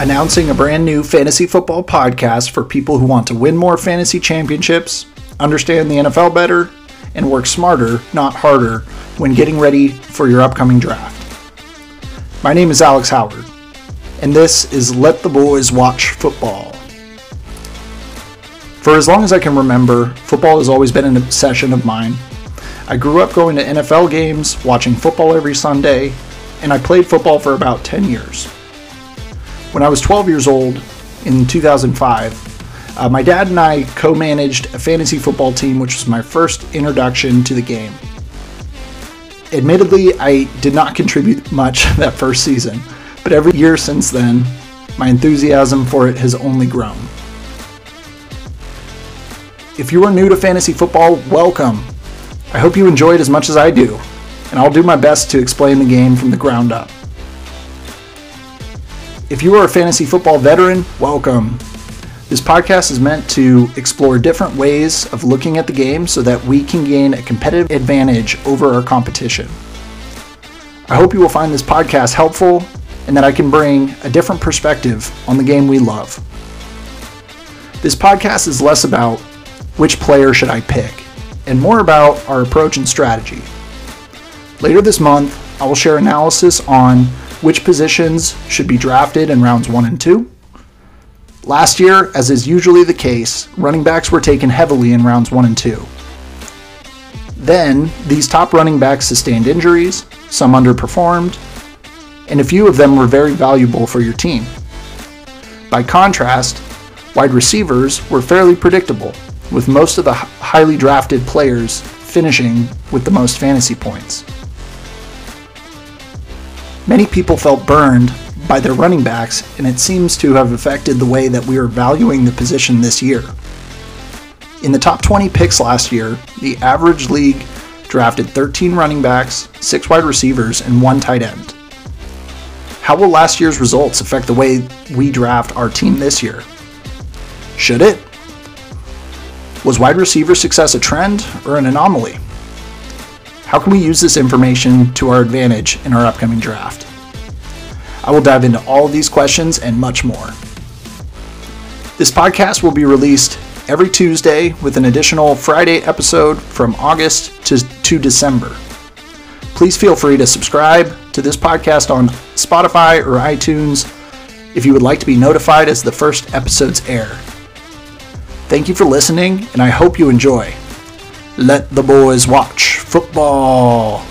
announcing a brand new fantasy football podcast for people who want to win more fantasy championships, understand the NFL better, and work smarter, not harder, when getting ready for your upcoming draft. My name is Alex Howard, and this is Let the Boys Watch Football. For as long as I can remember, football has always been an obsession of mine. I grew up going to NFL games, watching football every Sunday, and I played football for about 10 years. When I was 12 years old in 2005, uh, my dad and I co managed a fantasy football team, which was my first introduction to the game. Admittedly, I did not contribute much that first season, but every year since then, my enthusiasm for it has only grown. If you are new to fantasy football, welcome. I hope you enjoy it as much as I do, and I'll do my best to explain the game from the ground up. If you are a fantasy football veteran, welcome. This podcast is meant to explore different ways of looking at the game so that we can gain a competitive advantage over our competition. I hope you will find this podcast helpful and that I can bring a different perspective on the game we love. This podcast is less about which player should I pick and more about our approach and strategy. Later this month, I will share analysis on which positions should be drafted in rounds 1 and 2. Last year, as is usually the case, running backs were taken heavily in rounds 1 and 2. Then, these top running backs sustained injuries, some underperformed, and a few of them were very valuable for your team. By contrast, wide receivers were fairly predictable, with most of the highly drafted players finishing with the most fantasy points. Many people felt burned by their running backs, and it seems to have affected the way that we are valuing the position this year. In the top 20 picks last year, the average league drafted 13 running backs, 6 wide receivers, and 1 tight end. How will last year's results affect the way we draft our team this year? Should it? Was wide receiver success a trend or an anomaly? How can we use this information to our advantage in our upcoming draft? I will dive into all of these questions and much more. This podcast will be released every Tuesday with an additional Friday episode from August to, to December. Please feel free to subscribe to this podcast on Spotify or iTunes if you would like to be notified as the first episodes air. Thank you for listening, and I hope you enjoy. Let the boys watch football.